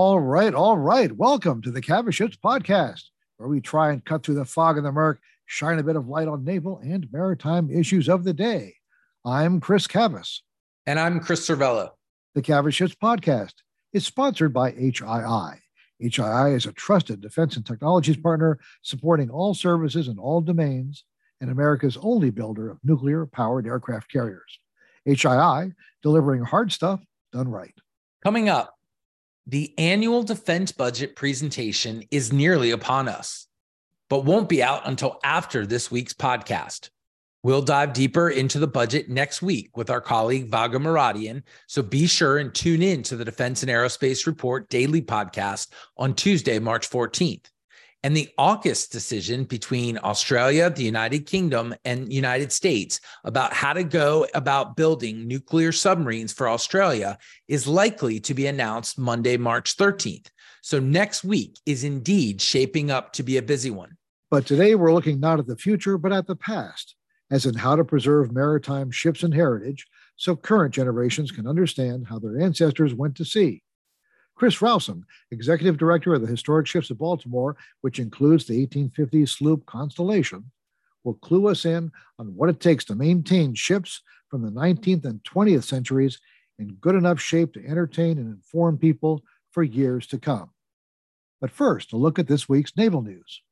All right, all right. Welcome to the Cavas Ships podcast, where we try and cut through the fog and the murk, shine a bit of light on naval and maritime issues of the day. I'm Chris Cavas. And I'm Chris Servello. The Cavas Ships podcast is sponsored by HII. HII is a trusted defense and technologies partner supporting all services in all domains and America's only builder of nuclear powered aircraft carriers. HII delivering hard stuff done right. Coming up, the annual defense budget presentation is nearly upon us, but won't be out until after this week's podcast. We'll dive deeper into the budget next week with our colleague Vago Muradian. So be sure and tune in to the Defense and Aerospace Report daily podcast on Tuesday, March 14th and the AUKUS decision between Australia, the United Kingdom, and United States about how to go about building nuclear submarines for Australia is likely to be announced Monday, March 13th. So next week is indeed shaping up to be a busy one. But today we're looking not at the future, but at the past, as in how to preserve maritime ships and heritage so current generations can understand how their ancestors went to sea Chris Rowsome, Executive Director of the Historic Ships of Baltimore, which includes the 1850 sloop Constellation, will clue us in on what it takes to maintain ships from the 19th and 20th centuries in good enough shape to entertain and inform people for years to come. But first, a look at this week's naval news.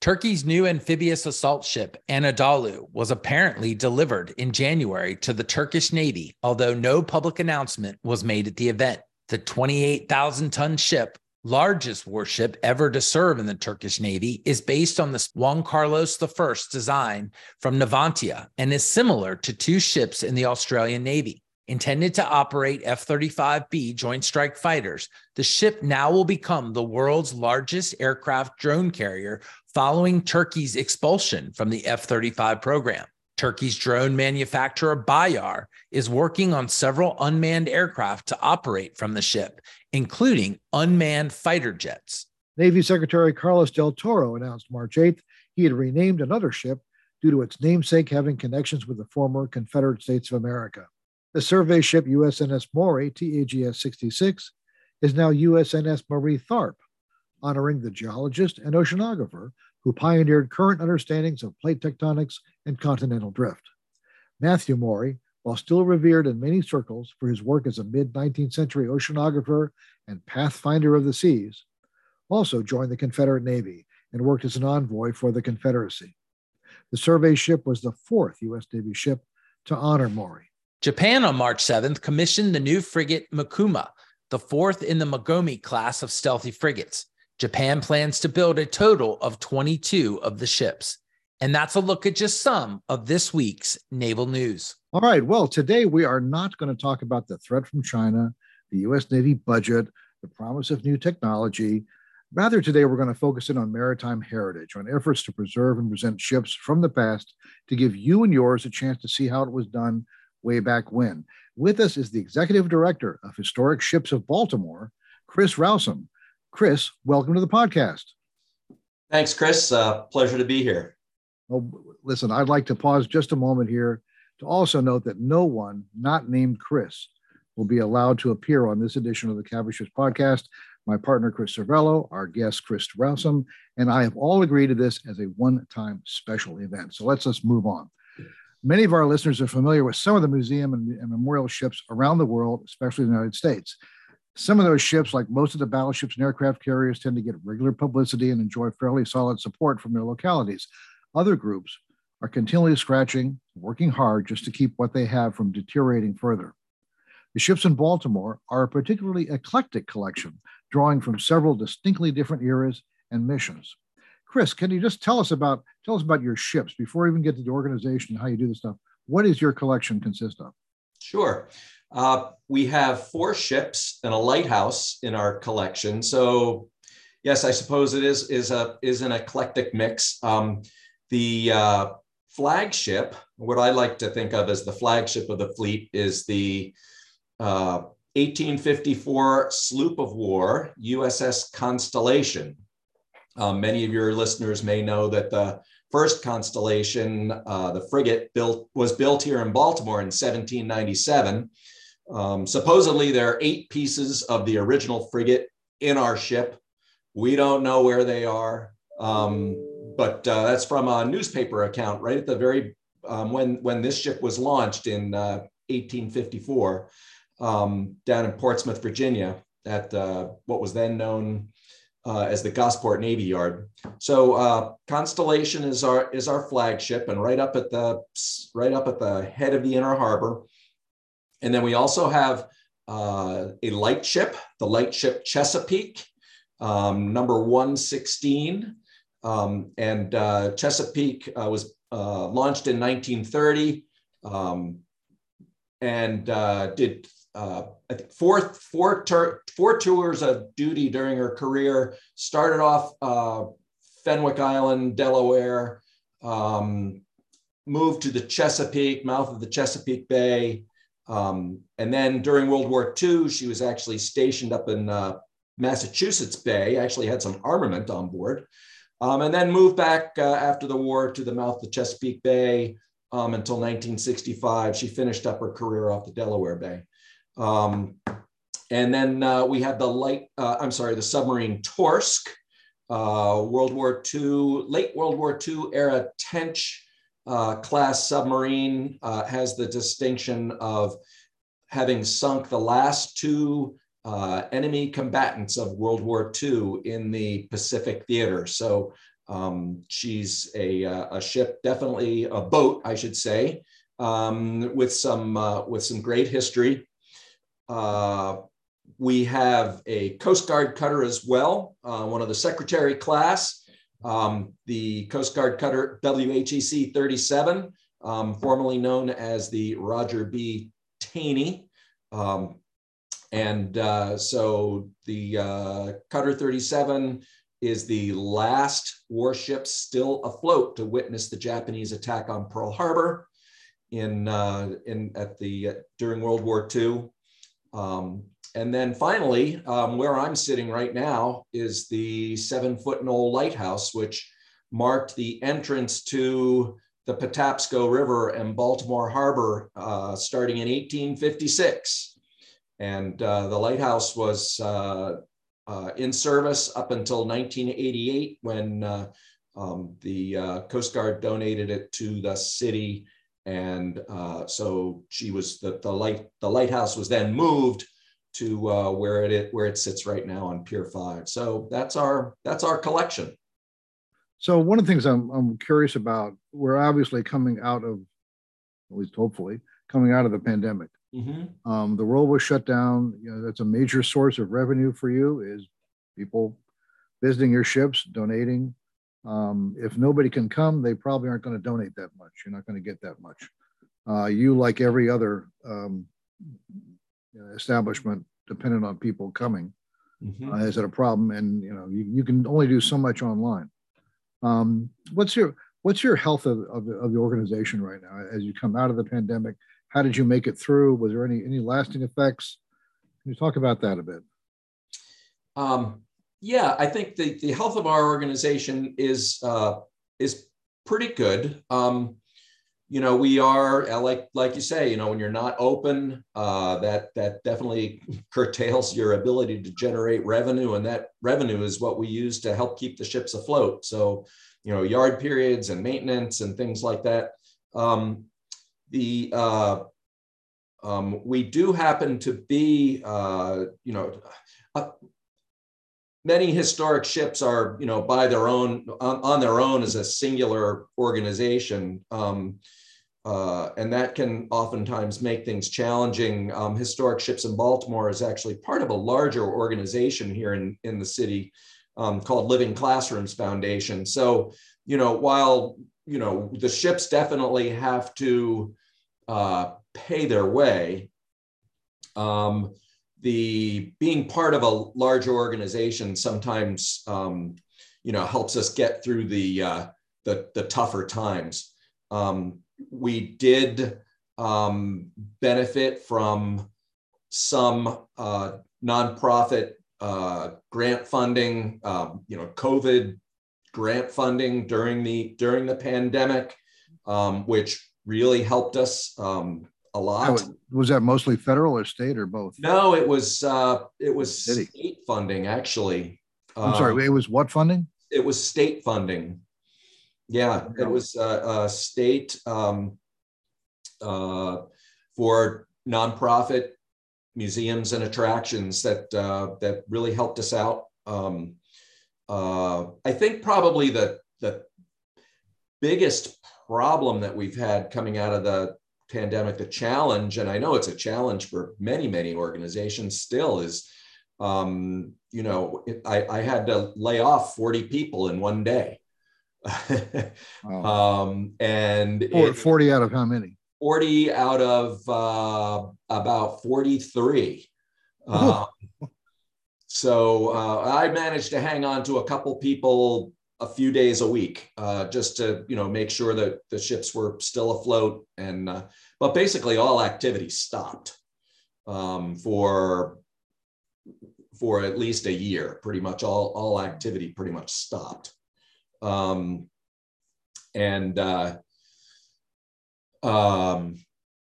Turkey's new amphibious assault ship, Anadolu, was apparently delivered in January to the Turkish Navy, although no public announcement was made at the event. The 28,000 ton ship, largest warship ever to serve in the Turkish Navy, is based on the Juan Carlos I design from Navantia and is similar to two ships in the Australian Navy. Intended to operate F 35B Joint Strike Fighters, the ship now will become the world's largest aircraft drone carrier following Turkey's expulsion from the F 35 program. Turkey's drone manufacturer Baykar is working on several unmanned aircraft to operate from the ship, including unmanned fighter jets. Navy Secretary Carlos del Toro announced March 8th he had renamed another ship due to its namesake having connections with the former Confederate States of America. The survey ship USNS Maury, TAGS 66, is now USNS Marie Tharp, honoring the geologist and oceanographer who pioneered current understandings of plate tectonics and continental drift. Matthew Maury, while still revered in many circles for his work as a mid 19th century oceanographer and pathfinder of the seas, also joined the Confederate Navy and worked as an envoy for the Confederacy. The survey ship was the fourth U.S. Navy ship to honor Maury. Japan on March 7th commissioned the new frigate Mikuma, the fourth in the Mogami class of stealthy frigates. Japan plans to build a total of 22 of the ships. And that's a look at just some of this week's naval news. All right. Well, today we are not going to talk about the threat from China, the U.S. Navy budget, the promise of new technology. Rather, today we're going to focus in on maritime heritage, on efforts to preserve and present ships from the past to give you and yours a chance to see how it was done way back when. With us is the executive director of Historic Ships of Baltimore, Chris Rowsome. Chris, welcome to the podcast. Thanks, Chris. Uh, pleasure to be here. Well, listen, I'd like to pause just a moment here to also note that no one not named Chris will be allowed to appear on this edition of the Cavas Ships podcast. My partner, Chris Servello, our guest, Chris Rowsome, and I have all agreed to this as a one time special event. So let's just move on. Many of our listeners are familiar with some of the museum and, and memorial ships around the world, especially the United States. Some of those ships, like most of the battleships and aircraft carriers, tend to get regular publicity and enjoy fairly solid support from their localities. Other groups are continually scratching, working hard just to keep what they have from deteriorating further. The ships in Baltimore are a particularly eclectic collection, drawing from several distinctly different eras and missions. Chris, can you just tell us about tell us about your ships before we even get to the organization and how you do this stuff? What does your collection consist of? Sure. Uh, we have four ships and a lighthouse in our collection. So, yes, I suppose it is is a is an eclectic mix. Um, the uh, flagship, what I like to think of as the flagship of the fleet, is the uh, 1854 sloop of war USS Constellation. Um, many of your listeners may know that the first Constellation, uh, the frigate, built was built here in Baltimore in 1797. Um, supposedly, there are eight pieces of the original frigate in our ship. We don't know where they are, um, but uh, that's from a newspaper account right at the very um, when when this ship was launched in uh, 1854 um, down in Portsmouth, Virginia, at uh, what was then known uh, as the Gosport Navy Yard. So uh, Constellation is our is our flagship, and right up at the right up at the head of the inner harbor. And then we also have uh, a light ship, the light ship Chesapeake, um, number 116. Um, and uh, Chesapeake uh, was uh, launched in 1930 um, and did uh, I think four, four, four tours of duty during her career. Started off uh, Fenwick Island, Delaware, um, moved to the Chesapeake, mouth of the Chesapeake Bay. Um, and then during World War II, she was actually stationed up in uh, Massachusetts Bay, actually had some armament on board. Um, and then moved back uh, after the war to the mouth of the Chesapeake Bay um, until 1965. She finished up her career off the Delaware Bay. Um, and then uh, we had the light, uh, I'm sorry, the submarine Torsk, uh, World War II, late World War II era Tench uh, class submarine, uh, has the distinction of having sunk the last two uh, enemy combatants of World War II in the Pacific theater. So um, she's a, a, ship, definitely a boat, I should say, um, with some with some great history. Uh, we have a Coast Guard cutter as well, uh, one of the secretary class, um, the Coast Guard cutter WHEC 37, um, formerly known as the Roger B. Taney. Um, and uh, so the uh, Cutter 37 is the last warship still afloat to witness the Japanese attack on Pearl Harbor in, uh, in at the during World War II. Um, and then finally, um, where I'm sitting right now is the seven foot knoll lighthouse, which marked the entrance to the Patapsco River and Baltimore Harbor uh, starting in 1856. And uh, the lighthouse was uh, uh in service up until 1988 when uh, um, the uh, Coast Guard donated it to the city and uh, so she was the, the light the lighthouse was then moved to uh, where it where it sits right now on Pier Five. So that's our that's our collection. So one of the things I'm I'm curious about, we're obviously coming out of, at least hopefully, coming out of the pandemic. Mm-hmm. Um, the world was shut down. You know, that's a major source of revenue for you. Is people visiting your ships, donating, um, if nobody can come, they probably aren't going to donate that much. You're not going to get that much. Uh, you, like every other um, establishment, dependent on people coming, mm-hmm. uh, is it a problem? And you know, you, you can only do so much online. Um, what's your what's your health of, of the, of the organization right now as you come out of the pandemic? How did you make it through? Was there any any lasting effects? Can you talk about that a bit? Um, yeah, I think the, the health of our organization is uh, is pretty good. Um, you know, we are uh, like like you say, you know, when you're not open, uh, that that definitely curtails your ability to generate revenue, and that revenue is what we use to help keep the ships afloat. So, you know, yard periods and maintenance and things like that. Um, the uh, um, we do happen to be, uh, you know, uh, many historic ships are, you know, by their own on, on their own as a singular organization. Um, uh, and that can oftentimes make things challenging. Um, historic Ships in Baltimore is actually part of a larger organization here in, in the city um, called Living Classrooms Foundation. So, you know, while, you know, the ships definitely have to uh, pay their way, um, the being part of a larger organization sometimes um, you know helps us get through the uh, the, the tougher times. Um, we did um, benefit from some uh, nonprofit uh, grant funding, um, you know, COVID grant funding during the during the pandemic, um, which really helped us. Um, a lot. Was, was that mostly federal or state or both? No, it was uh, it was City. state funding actually. I'm sorry, Um, it was what funding? it was state funding. Yeah, Yeah. it was uh, uh, state um, uh, for nonprofit museums and attractions that uh, that really helped us out. Um, uh, I think probably the the biggest problem that we've had coming out of the pandemic, the challenge, and I know it's a challenge for many many organizations still, is um, you know I, I had to lay off 40 people in one day. Wow. um, and Four- it- 40 out of how many? 40 out of uh, about 43. Oh. Um, so uh, I managed to hang on to a couple people a few days a week, uh, just to you know make sure that the ships were still afloat. And uh, but basically all activity stopped um, for for at least a year. Pretty much all all activity pretty much stopped. Um, and uh, um,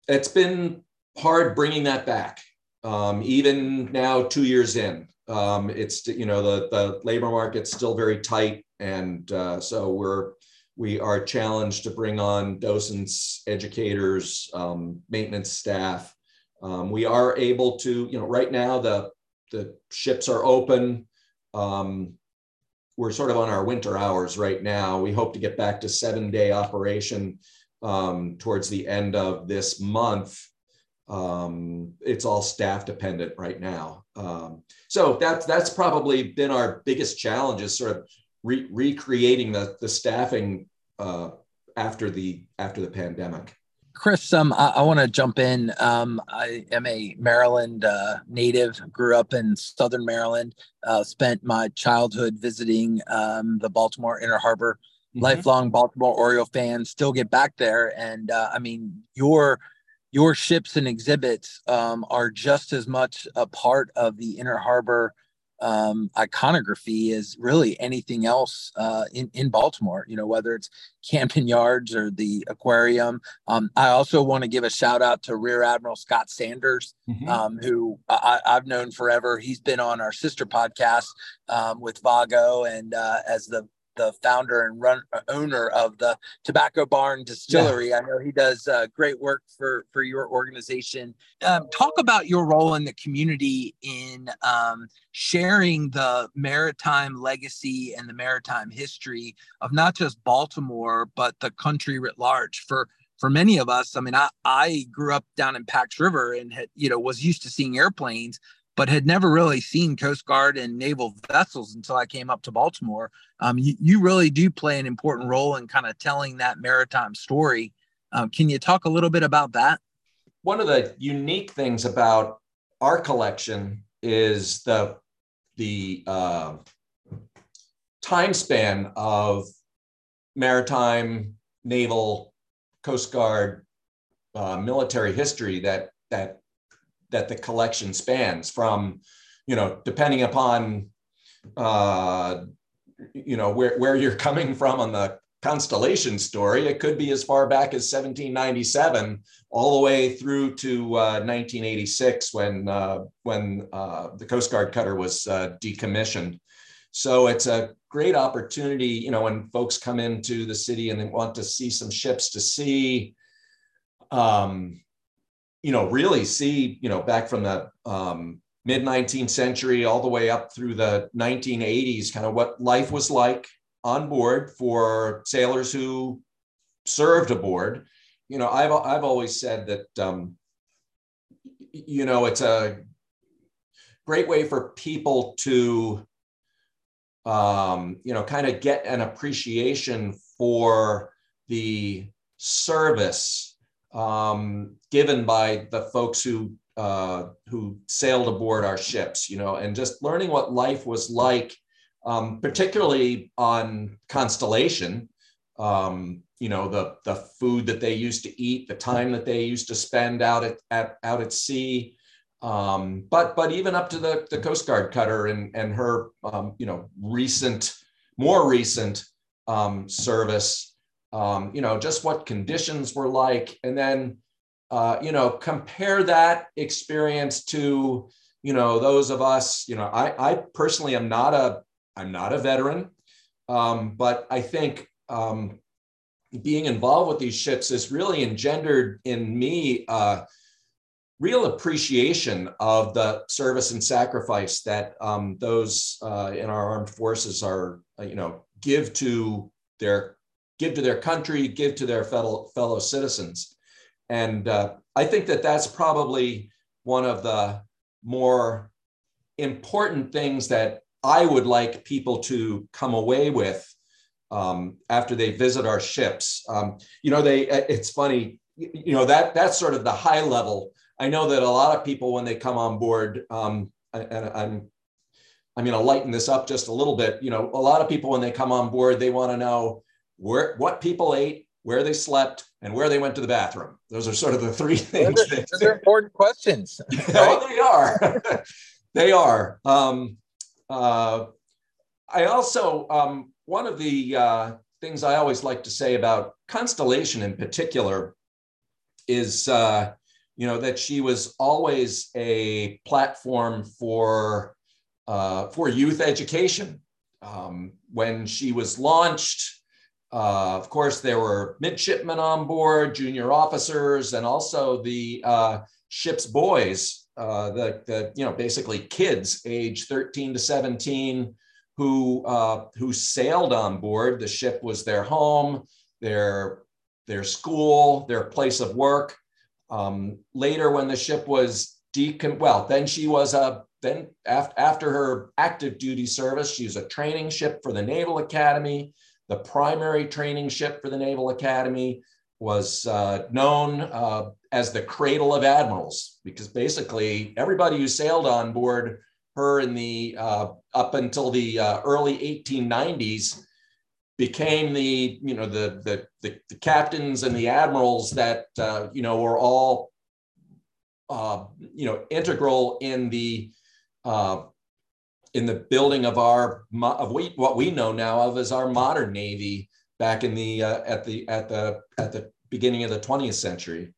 it's been hard bringing that back. Um, even now, two years in, um, it's you know the the labor market's still very tight, and uh, so we're we are challenged to bring on docents, educators, um, maintenance staff. Um, we are able to you know right now the the ships are open. Um, we're sort of on our winter hours right now. We hope to get back to seven day operation um, towards the end of this month. Um, it's all staff dependent right now. Um, so that's that's probably been our biggest challenge is sort of re- recreating the the staffing uh, after the after the pandemic. Chris, um, I, I want to jump in. Um, I am a Maryland uh, native. Grew up in Southern Maryland. Uh, spent my childhood visiting um, the Baltimore Inner Harbor. Lifelong Baltimore Oriole fan. Still get back there, and uh, I mean your your ships and exhibits um, are just as much a part of the Inner Harbor um, iconography as really anything else uh, in in Baltimore. You know, whether it's Camden Yards or the aquarium. Um, I also want to give a shout out to Rear Admiral Scott Sanders, Mhm. um, who I, I've known forever. He's been on our sister podcast um, with Vago and uh, as the the founder and run uh, owner of the Tobacco Barn Distillery. I know he does uh, great work for for your organization. Um, talk about your role in the community in um, sharing the maritime legacy and the maritime history of not just Baltimore but the country writ large. For for many of us, I mean, I I grew up down in Pax River and had you know was used to seeing airplanes but had never really seen Coast Guard and naval vessels until I came up to Baltimore. Um, you, you really do play an important role in kind of telling that maritime story. Um, can you talk a little bit about that? one of the unique things about our collection is the the uh, time span of maritime, naval, coast guard, uh, military history that that that the collection spans from, you know, depending upon uh, you know where where you're coming from on the constellation story it could be as far back as 1797 all the way through to uh, 1986 when uh, when uh, the Coast Guard cutter was uh, decommissioned. So it's a great opportunity, you know, when folks come into the city and they want to see some ships to see, um, you know, really see, you know, back from the um, mid 19th century all the way up through the 1980s, kind of what life was like on board for sailors who served aboard. You know i've i've always said that um you know it's a great way for people to um you know kind of get an appreciation for the service um given by the folks who uh who sailed aboard our ships you know and just learning what life was like um, particularly on Constellation. Um, you know, the the food that they used to eat, the time that they used to spend out at, at out at sea. Um, but but even up to the, the Coast Guard cutter and and her um, you know recent, more recent um, service. Um, you know, just what conditions were like, and then uh, you know, compare that experience to, you know, those of us, you know, I, I personally am not a, I'm not a veteran, um, but I think um, being involved with these ships has really engendered in me uh, real appreciation of the service and sacrifice that um, those uh, in our armed forces are, you know, give to their give to their country, give to their fellow fellow citizens, and uh, I think that that's probably one of the more important things that I would like people to come away with um, after they visit our ships. Um, you know, they it's funny, you know that that's sort of the high level I know that a lot of people, when they come on board, um, and I'm, I'm going to lighten this up just a little bit. You know, a lot of people, when they come on board, they want to know where, what people ate, where they slept, and where they went to the bathroom. Those are sort of the three things. Those are, those are important questions. Right? they are. they are. Um, uh, I also, um, one of the uh, things I always like to say about Constellation in particular is uh, you know that she was always a platform for uh, for youth education. Um, when she was launched, uh, of course, there were midshipmen on board, junior officers, and also the uh, ship's boys, uh, the, the you know basically kids age 13 to 17 who uh, who sailed on board. The ship was their home, their their school, their place of work. Um, later, when the ship was decom, well, then she was a then after, after her active duty service, she was a training ship for the Naval Academy. The primary training ship for the Naval Academy was uh, known uh, as the Cradle of Admirals because basically everybody who sailed on board her in the uh, up until the uh, early 1890s became the you know the the the, the captains and the admirals that uh, you know were all uh, you know integral in the uh, in the building of our of we, what we know now of as our modern navy back in the uh, at the at the at the beginning of the 20th century.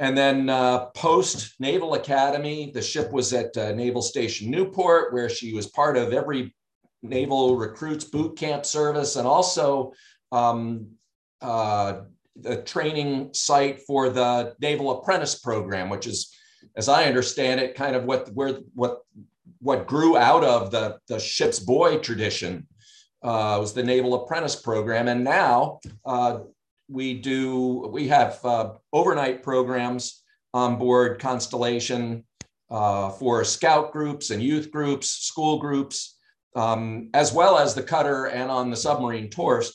And then uh, post naval academy the ship was at uh, naval station newport where she was part of every naval recruits boot camp service and also um, uh, the training site for the naval apprentice program which is as i understand it kind of what where what what grew out of the the ship's boy tradition uh, was the naval apprentice program. And now uh, we do we have uh, overnight programs on board constellation uh, for scout groups and youth groups school groups um, as well as the cutter and on the submarine Torsk,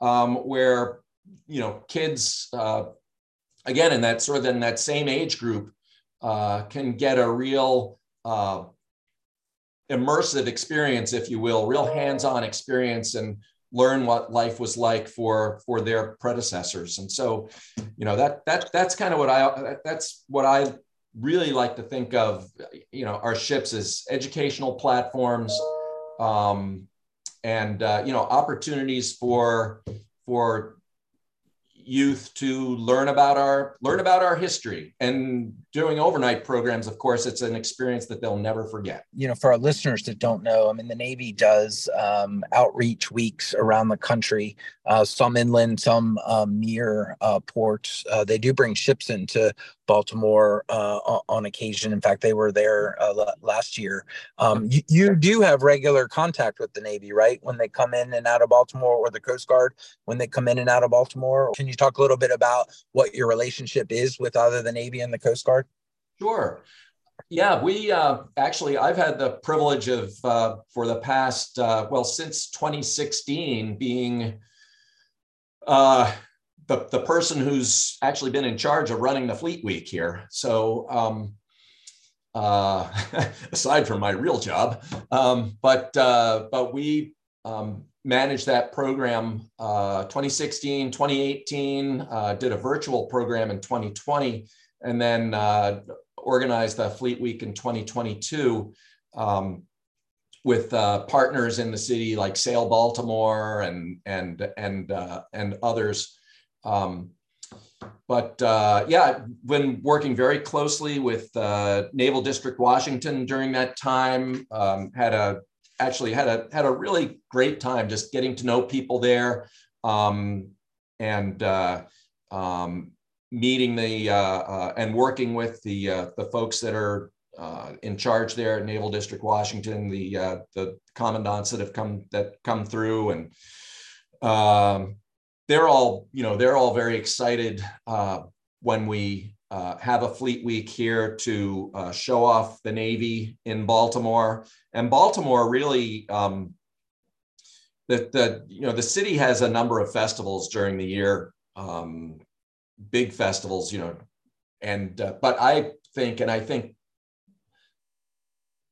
um, where you know kids uh, again in that sort of in that same age group uh, can get a real immersive experience, if you will, real hands-on experience and learn what life was like for for their predecessors. And so, you know that that that's kind of what I that's what I really like to think of. You know, our ships as educational platforms um, and uh, you know opportunities for for youth to learn about our learn about our history and doing overnight programs of course it's an experience that they'll never forget. You know for our listeners that don't know i mean the navy does um, outreach weeks around the country uh, some inland some um, near uh, ports. Uh, they do bring ships into baltimore uh, on occasion. In fact they were there uh, last year. Um, you, you do have regular contact with the navy right? When they come in and out of baltimore or the coast guard when they come in and out of baltimore. Can you talk a little bit about what your relationship is with either the navy and the coast guard Sure. Yeah, we uh, actually, I've had the privilege of, uh, for the past, uh, well, since 2016, being uh, the, the person who's actually been in charge of running the Fleet Week here. So, um, uh, aside from my real job, um, but uh, but we um, managed that program 2016, 2018, did a virtual program in 2020 and then uh, organized the Fleet Week in 2022 um, with uh, partners in the city like Sail Baltimore and and and uh, and others. Um, but uh, yeah, been working very closely with uh, Naval District Washington during that time. Um, had a actually had a had a really great time just getting to know people there um, and uh, um, meeting the uh, uh, and working with the uh, the folks that are in charge there at Naval District Washington, the the commandants that have come that come through and um, they're all, you know, they're all very excited when we uh, have a fleet week here to uh, show off the Navy in Baltimore. And Baltimore really, um, the, the, you know, the city has a number of festivals during the year, um, big festivals, you know, and, uh, but I think, and I think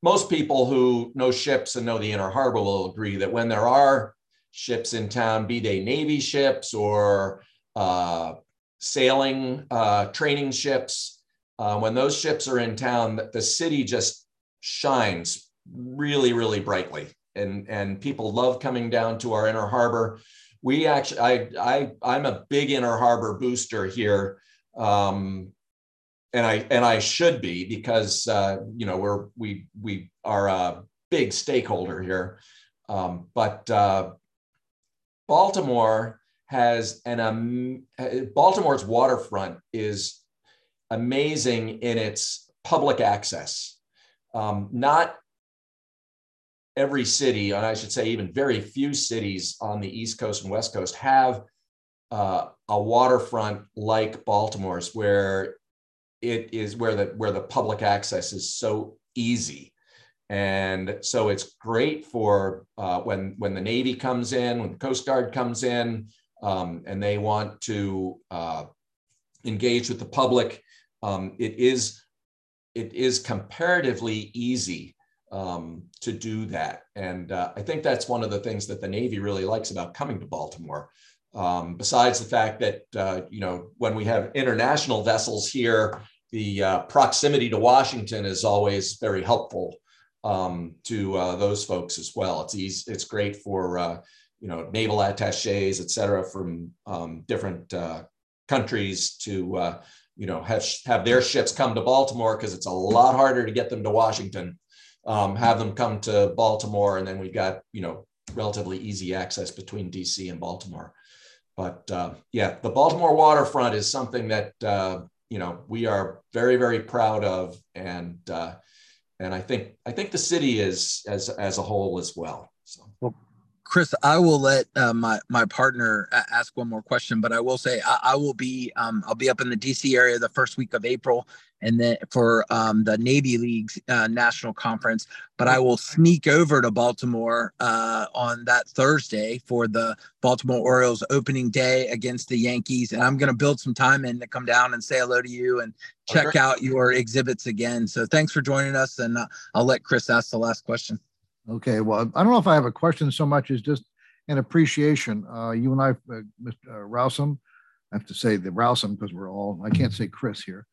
most people who know ships and know the inner harbor will agree that when there are ships in town, be they Navy ships or uh, sailing uh, training ships. Uh, when those ships are in town, the city just shines really, really brightly, and and people love coming down to our inner harbor. We actually, I, I, I'm a big inner harbor booster here, um, and I and I should be because uh, you know we're we we are a big stakeholder here. Um, but uh, Baltimore has an um, Baltimore's waterfront is amazing in its public access. Um, not every city, and I should say even very few cities on the East Coast and West Coast have uh, a waterfront like Baltimore's, where it is where the where the public access is so easy. And so it's great for uh, when when the Navy comes in, when the Coast Guard comes in, um, and they want to uh, engage with the public. Um, it is it is comparatively easy um, to do that, and uh, I think that's one of the things that the Navy really likes about coming to Baltimore. Um, besides the fact that uh, you know when we have international vessels here, the uh, proximity to Washington is always very helpful um, to uh, those folks as well. It's easy, it's great for uh, you know naval attaches, et cetera, from um, different uh, countries to you know have have their ships come to Baltimore because it's a lot harder to get them to Washington. Um, have them come to Baltimore, and then we've got you know relatively easy access between DC and Baltimore. But uh, yeah, the Baltimore waterfront is something that uh, you know we are very very proud of, and uh, and I think I think the city is as as a whole as well. So. Well, Chris, I will let uh, my my partner ask one more question, but I will say I, I will be um, I'll be up in the DC area the first week of April, and then for um, the Navy League's uh, national conference. But I will sneak over to Baltimore uh, on that Thursday for the Baltimore Orioles opening day against the Yankees, and I'm going to build some time in to come down and say hello to you and check okay. out your exhibits again. So thanks for joining us, and uh, I'll let Chris ask the last question. Okay. Well, I don't know if I have a question so much as just an appreciation. Uh, you and I, uh, Mr. Uh, Rowsome, I have to say the Rowsome because we're all, I can't say Chris here.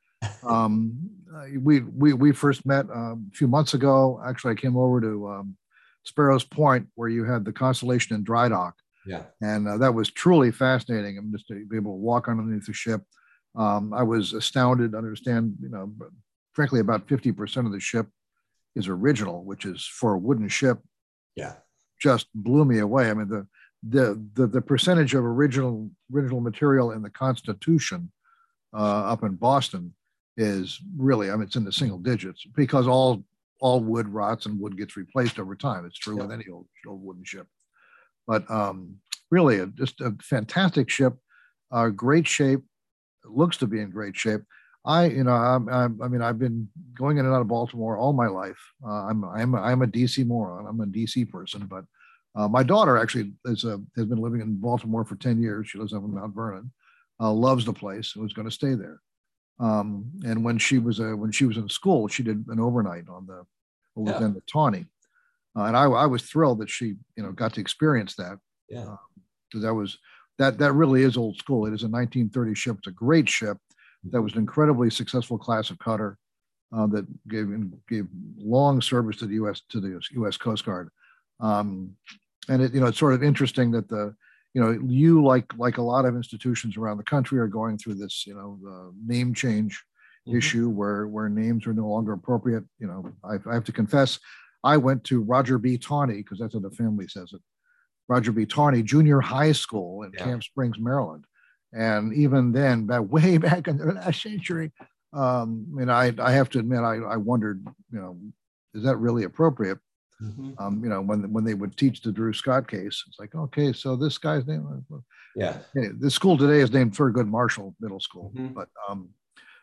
Um, uh, we, we, we first met um, a few months ago. Actually, I came over to um, Sparrows Point where you had the Constellation in dry dock. Yeah. And uh, that was truly fascinating. I'm just to be able to walk underneath the ship. Um, I was astounded, to understand, you know, frankly, about 50% of the ship is original, which is for a wooden ship. Yeah, just blew me away. I mean, the the the, the percentage of original original material in the Constitution uh, up in Boston is really, I mean, it's in the single digits because all all wood rots and wood gets replaced over time. It's true yeah. with any old, old wooden ship. But um, really, a, just a fantastic ship, uh, great shape, looks to be in great shape. I, you know, I'm, I'm, i mean, I've been going in and out of Baltimore all my life. Uh, I'm, I'm, a, I'm a DC moron. I'm a DC person, but uh, my daughter actually is a, has been living in Baltimore for 10 years. She lives up in Mount Vernon, uh, loves the place, and was going to stay there. Um, and when she was a, when she was in school, she did an overnight on the, was the Tawny. Uh, and I, I was thrilled that she, you know, got to experience that. Yeah. Because um, that was, that, that really is old school. It is a 1930 ship. It's a great ship that was an incredibly successful class of cutter uh, that gave gave long service to the U.S. to the U.S. Coast Guard. Um, and it, you know, it's sort of interesting that the, you know, you like like a lot of institutions around the country are going through this, you know, the name change mm-hmm. issue where where names are no longer appropriate. You know, I, I have to confess, I went to Roger B. Tawney because that's how the family says it. Roger B. Tawney Junior High School in yeah. Camp Springs, Maryland, and even then, back way back in the last century, um, I mean, I I have to admit, I I wondered, you know, is that really appropriate? Mm-hmm. Um, you know, when when they would teach the Dred Scott case, it's like, okay, so this guy's name, yeah, hey, the school today is named Thurgood Marshall Middle School, mm-hmm. but um,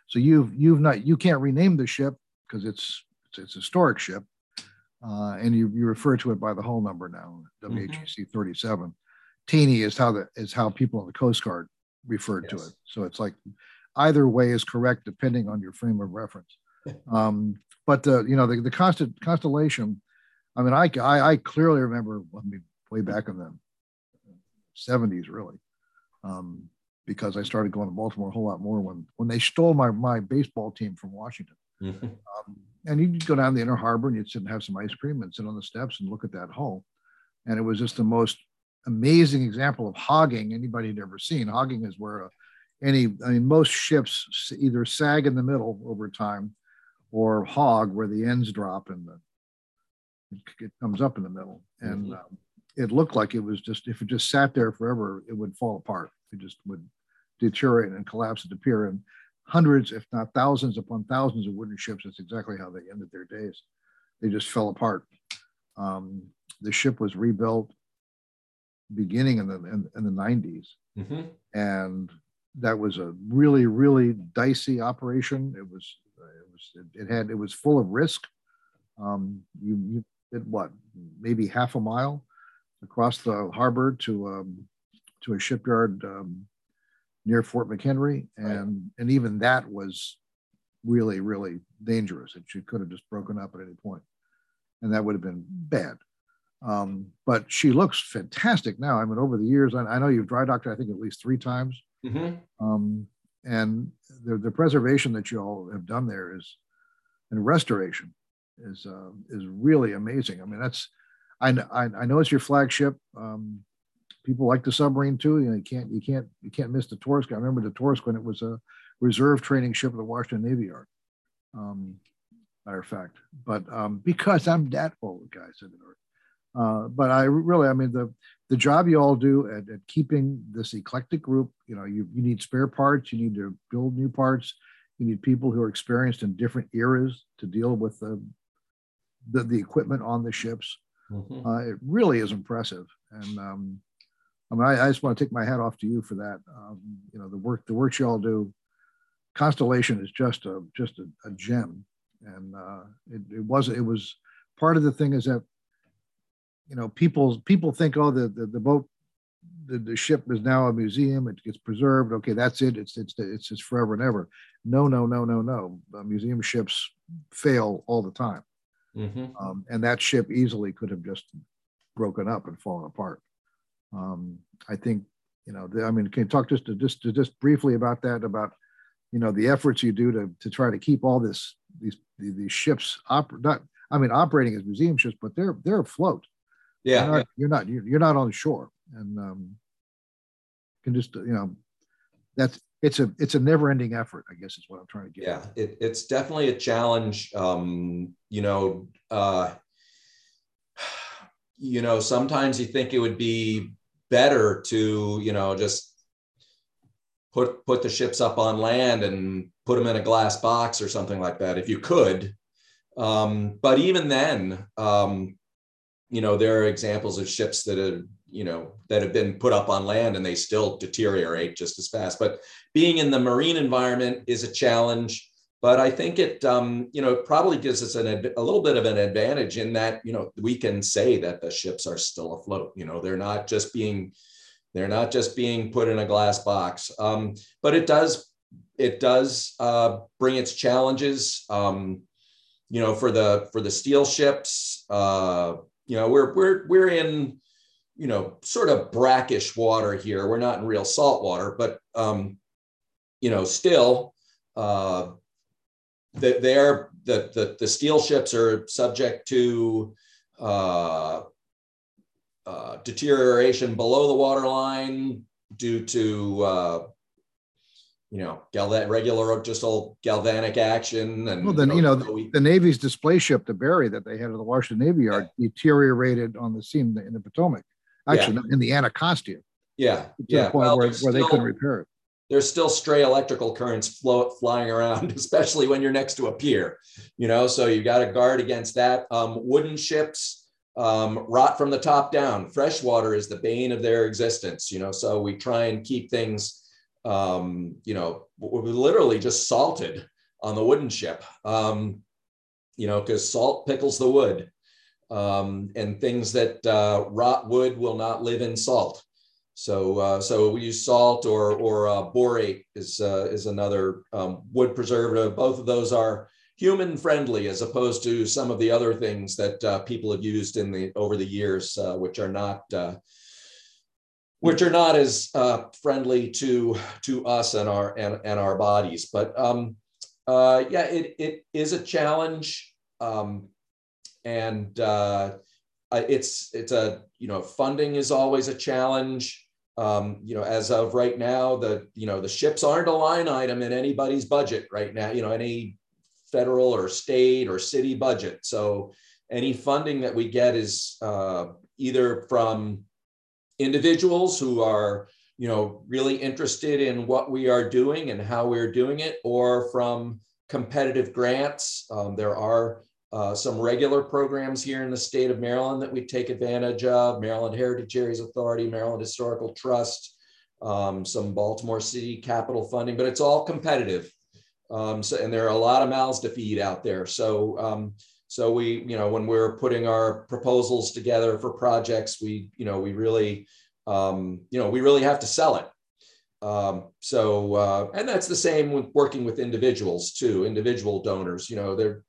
so you've you've not you can't rename the ship because it's, it's it's a historic ship, uh, and you you refer to it by the hull number now, WHEC mm-hmm. 37. Teeny is how the is how people in the Coast Guard referred yes. to it. So it's like either way is correct depending on your frame of reference. Um, but uh, you know the the constant constellation I mean, I, I, I clearly remember I mean, way back in the 70s, really, um, because I started going to Baltimore a whole lot more when when they stole my my baseball team from Washington. Mm-hmm. Um, and you'd go down the inner harbor and you'd sit and have some ice cream and sit on the steps and look at that hull. And it was just the most amazing example of hogging anybody had ever seen. Hogging is where uh, any, I mean, most ships either sag in the middle over time or hog where the ends drop and the it comes up in the middle, and mm-hmm. um, it looked like it was just if it just sat there forever, it would fall apart. It just would deteriorate and collapse and disappear. And hundreds, if not thousands upon thousands of wooden ships, that's exactly how they ended their days. They just fell apart. Um, the ship was rebuilt beginning in the in, in the 90s, mm-hmm. and that was a really really dicey operation. It was it was it, it had it was full of risk. Um, you, you did what maybe half a mile across the harbor to um, to a shipyard um, near Fort McHenry, and right. and even that was really really dangerous. It could have just broken up at any point, and that would have been bad. Um, but she looks fantastic now. I mean, over the years, I, I know you've dry docked, her, I think, at least three times. Mm-hmm. Um, and the, the preservation that you all have done there is, and restoration is uh, is really amazing. I mean, that's I, I, I know it's your flagship. Um, people like the submarine too. You know, you can't you can't you can't miss the Torsk. I remember the Torsk when it was a reserve training ship of the Washington Navy Yard. Um, matter of fact, but um, because I'm that old, guys, uh, but I really, I mean, the the job you all do at, at keeping this eclectic group, you know, you you need spare parts, you need to build new parts, you need people who are experienced in different eras to deal with the the, the equipment on the ships. Mm-hmm. Uh, it really is impressive. And um, I mean, I, I, just want to take my hat off to you for that. Um, you know, the work the work you all do. Constellation is just a just a, a gem, and uh, it, it was it was part of the thing is that you know people people think oh the the, the boat the, the ship is now a museum it gets preserved okay that's it it's it's it's just forever and ever no no no no no uh, museum ships fail all the time Mm-hmm. Um, and that ship easily could have just broken up and fallen apart. Um, I think, you know, the, I mean, can you talk just to, just to, just briefly about that, about, you know, the efforts you do to, to try to keep all this, these, these ships op, not, I mean, operating as museum ships, but they're, they're afloat. Yeah. You're not, you're not, you're not on shore. And, um, can just, you know, that's, it's a it's a never ending effort i guess is what i'm trying to get yeah it, it's definitely a challenge um you know uh you know sometimes you think it would be better to you know just put put the ships up on land and put them in a glass box or something like that if you could. Um but even then um you know there are examples of ships that have you know that have been put up on land and they still deteriorate just as fast. But being in the marine environment is a challenge. But i think it um, you know it probably gives us an, a little bit of an advantage in that you know we can say that the ships are still afloat. You know they're not just being they're not just being put in a glass box. Um, but it does it does uh, bring its challenges. Um, you know for the for the steel ships uh, you know we're we're we're in you know, sort of brackish water here. We're not in real salt water, but um, you know, still, uh, the, they are the, the the steel ships are subject to uh, uh, deterioration below the waterline due to uh, you know regular just old galvanic action and Well, then, you know, we- The Navy's display ship, the Barry, that they had at the Washington Navy Yard, deteriorated on the scene in the Potomac. Actually, in the Anacostia, yeah to the yeah point well, where, where they couldn't repair it. there's still stray electrical currents flow, flying around, especially when you're next to a pier, you know, so you've got to guard against that. Um, wooden ships um, rot from the top down. Freshwater is the bane of their existence, you know, so we try and keep things, um, you know, we're literally just salted on the wooden ship, um, you know, because salt pickles the wood. Um, and things that uh, rot wood will not live in salt. So, uh, so we use salt or or uh, borate is uh, is another um, wood preservative. Both of those are human friendly as opposed to some of the other things that uh, people have used in the over the years, uh, which are not which are not as uh, friendly to to us and our and, and our bodies. But um, uh, yeah, it it is a challenge, um, and uh, it's it's a you know funding is always a challenge. Um, you know, as of right now, the you know the ships aren't a line item in anybody's budget right now. You know, any federal or state or city budget. So any funding that we get is uh, either from individuals who are you know really interested in what we are doing and how we're doing it, or from competitive grants. Um, there are uh, some regular programs here in the state of Maryland that we take advantage of, Maryland Heritage Areas Authority, Maryland Historical Trust, um, some Baltimore City capital funding, but it's all competitive. Um, so, and there are a lot of mouths to feed out there. So, um, so we, you know, when we're putting our proposals together for projects, we, you know, we really, um, you know, we really have to sell it. Um, so, uh, and that's the same with working with individuals too, individual donors, you know, they're,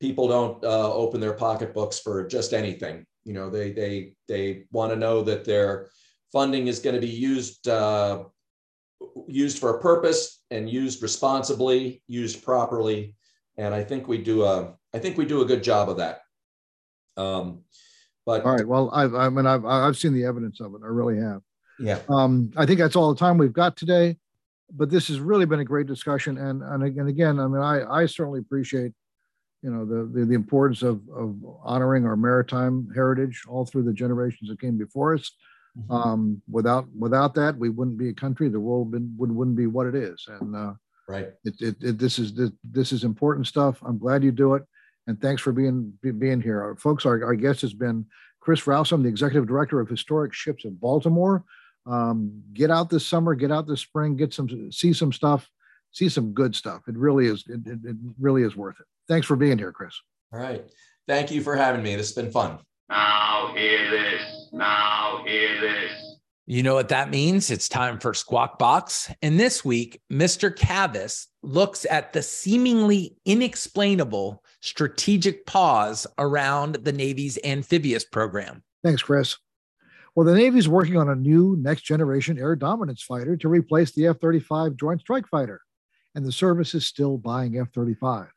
people don't uh, open their pocketbooks for just anything. You know, they they they want to know that their funding is going to be used uh, used for a purpose and used responsibly, used properly. And I think we do a I think we do a good job of that. Um, but All right. Well, I've, I mean, I've, I've seen the evidence of it. I really have. yeah, Um, I think that's all the time we've got today, but this has really been a great discussion. And, and again, again, I mean, I, I certainly appreciate, you know, the, the, the importance of, of honoring our maritime heritage all through the generations that came before us. Mm-hmm. Um, without, without that, we wouldn't be a country. The world been, would, wouldn't be what it is. And, uh, right. it, it, it, this is, this, this is important stuff. I'm glad you do it. And thanks for being, be- being here. Our folks, our, our guest has been Chris Rowsom, the Executive Director of Historic Ships of Baltimore. Um, get out this summer, get out this spring, get some, see some stuff, see some good stuff. It really is, it, it, it really is worth it. Thanks for being here, Chris. All right. Thank you for having me. This has been fun. Now hear this. Now hear this. You know what that means? It's time for Squawk Box. And this week, Mr. Cavas looks at the seemingly inexplainable strategic pause around the Navy's amphibious program. Thanks, Chris. Well, the Navy's working on a new next generation air dominance fighter to replace the F 35 Joint Strike Fighter, and the service is still buying F 35s.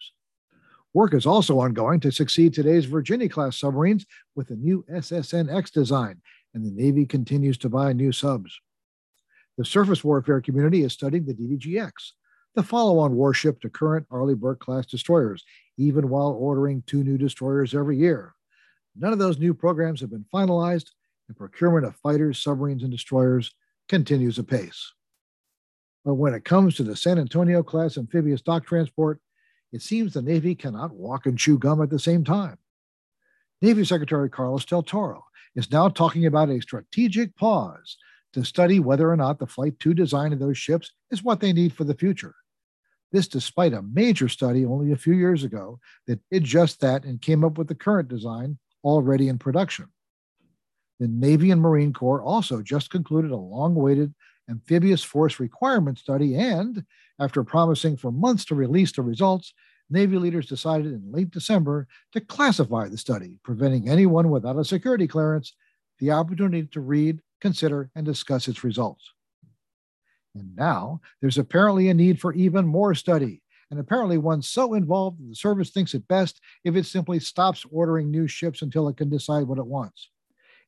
Work is also ongoing to succeed today's Virginia class submarines with a new SSNX design, and the Navy continues to buy new subs. The surface warfare community is studying the DDGX, the follow on warship to current Arleigh Burke class destroyers, even while ordering two new destroyers every year. None of those new programs have been finalized, and procurement of fighters, submarines, and destroyers continues apace. But when it comes to the San Antonio class amphibious dock transport, it seems the Navy cannot walk and chew gum at the same time. Navy Secretary Carlos Del Toro is now talking about a strategic pause to study whether or not the Flight 2 design of those ships is what they need for the future. This, despite a major study only a few years ago that did just that and came up with the current design already in production. The Navy and Marine Corps also just concluded a long awaited amphibious force requirement study, and after promising for months to release the results, Navy leaders decided in late December to classify the study, preventing anyone without a security clearance the opportunity to read, consider, and discuss its results. And now there's apparently a need for even more study, and apparently one so involved that the service thinks it best if it simply stops ordering new ships until it can decide what it wants.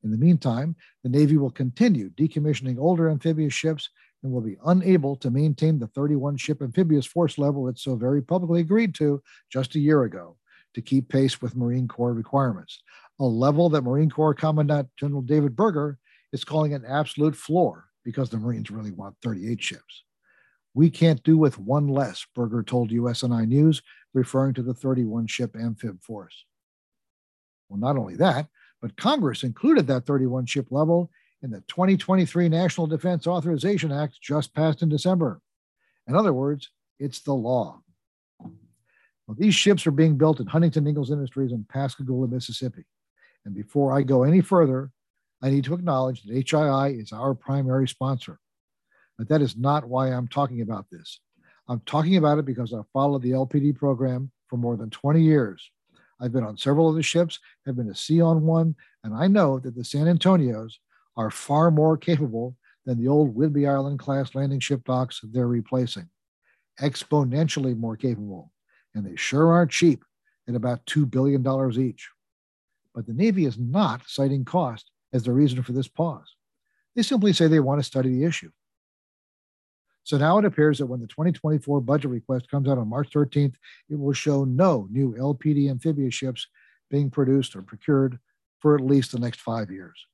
In the meantime, the Navy will continue decommissioning older amphibious ships and will be unable to maintain the 31 ship amphibious force level it so very publicly agreed to just a year ago to keep pace with Marine Corps requirements, a level that Marine Corps Commandant General David Berger is calling an absolute floor because the Marines really want 38 ships. We can't do with one less, Berger told USNI News, referring to the 31 ship amphib force. Well, not only that, but Congress included that 31 ship level in the 2023 National Defense Authorization Act just passed in December. In other words, it's the law. Well, these ships are being built at Huntington Ingalls Industries in Pascagoula, Mississippi. And before I go any further, I need to acknowledge that HII is our primary sponsor. But that is not why I'm talking about this. I'm talking about it because I've followed the LPD program for more than 20 years. I've been on several of the ships, have been to sea on one, and I know that the San Antonios are far more capable than the old Whidbey Island class landing ship docks they're replacing. Exponentially more capable. And they sure aren't cheap at about $2 billion each. But the Navy is not citing cost as the reason for this pause. They simply say they want to study the issue. So now it appears that when the 2024 budget request comes out on March 13th, it will show no new LPD amphibious ships being produced or procured for at least the next five years.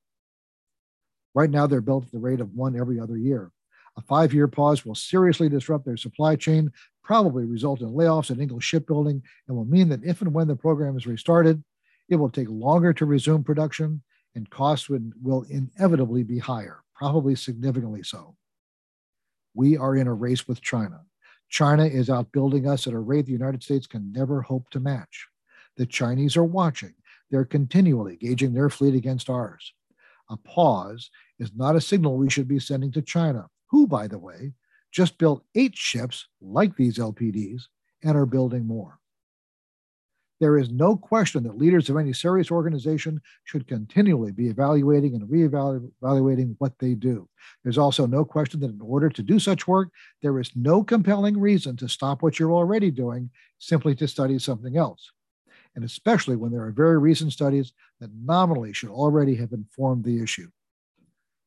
Right now, they're built at the rate of one every other year. A five year pause will seriously disrupt their supply chain, probably result in layoffs at Ingalls Shipbuilding, and will mean that if and when the program is restarted, it will take longer to resume production and costs would, will inevitably be higher, probably significantly so. We are in a race with China. China is outbuilding us at a rate the United States can never hope to match. The Chinese are watching. They're continually gauging their fleet against ours. A pause is not a signal we should be sending to China, who, by the way, just built eight ships like these LPDs and are building more. There is no question that leaders of any serious organization should continually be evaluating and reevaluating what they do. There's also no question that in order to do such work, there is no compelling reason to stop what you're already doing simply to study something else. And especially when there are very recent studies that nominally should already have informed the issue.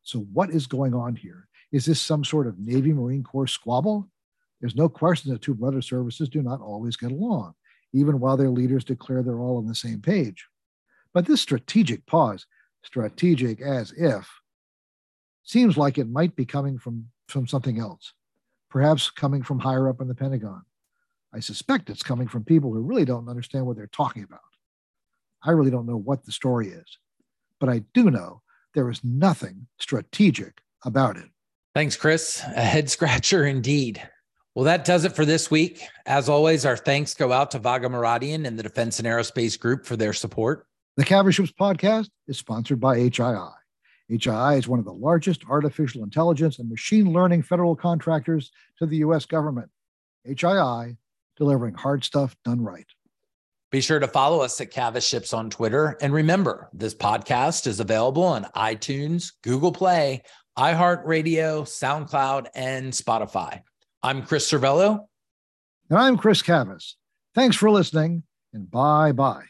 So, what is going on here? Is this some sort of Navy Marine Corps squabble? There's no question that two brother services do not always get along even while their leaders declare they're all on the same page. But this strategic pause, strategic as if, seems like it might be coming from, from something else, perhaps coming from higher up in the Pentagon. I suspect it's coming from people who really don't understand what they're talking about. I really don't know what the story is, but I do know there is nothing strategic about it. Thanks, Chris. A head scratcher indeed. Well, that does it for this week. As always, our thanks go out to Vago Muradian and the Defense and Aerospace Group for their support. The Cavalry podcast is sponsored by HII. HII is one of the largest artificial intelligence and machine learning federal contractors to the U.S. government. HII, delivering hard stuff done right. Be sure to follow us at Cavas Ships on Twitter. And remember, this podcast is available on iTunes, Google Play, iHeartRadio, SoundCloud, and Spotify. I'm Chris Servello. And I'm Chris Cavas. Thanks for listening, and bye bye.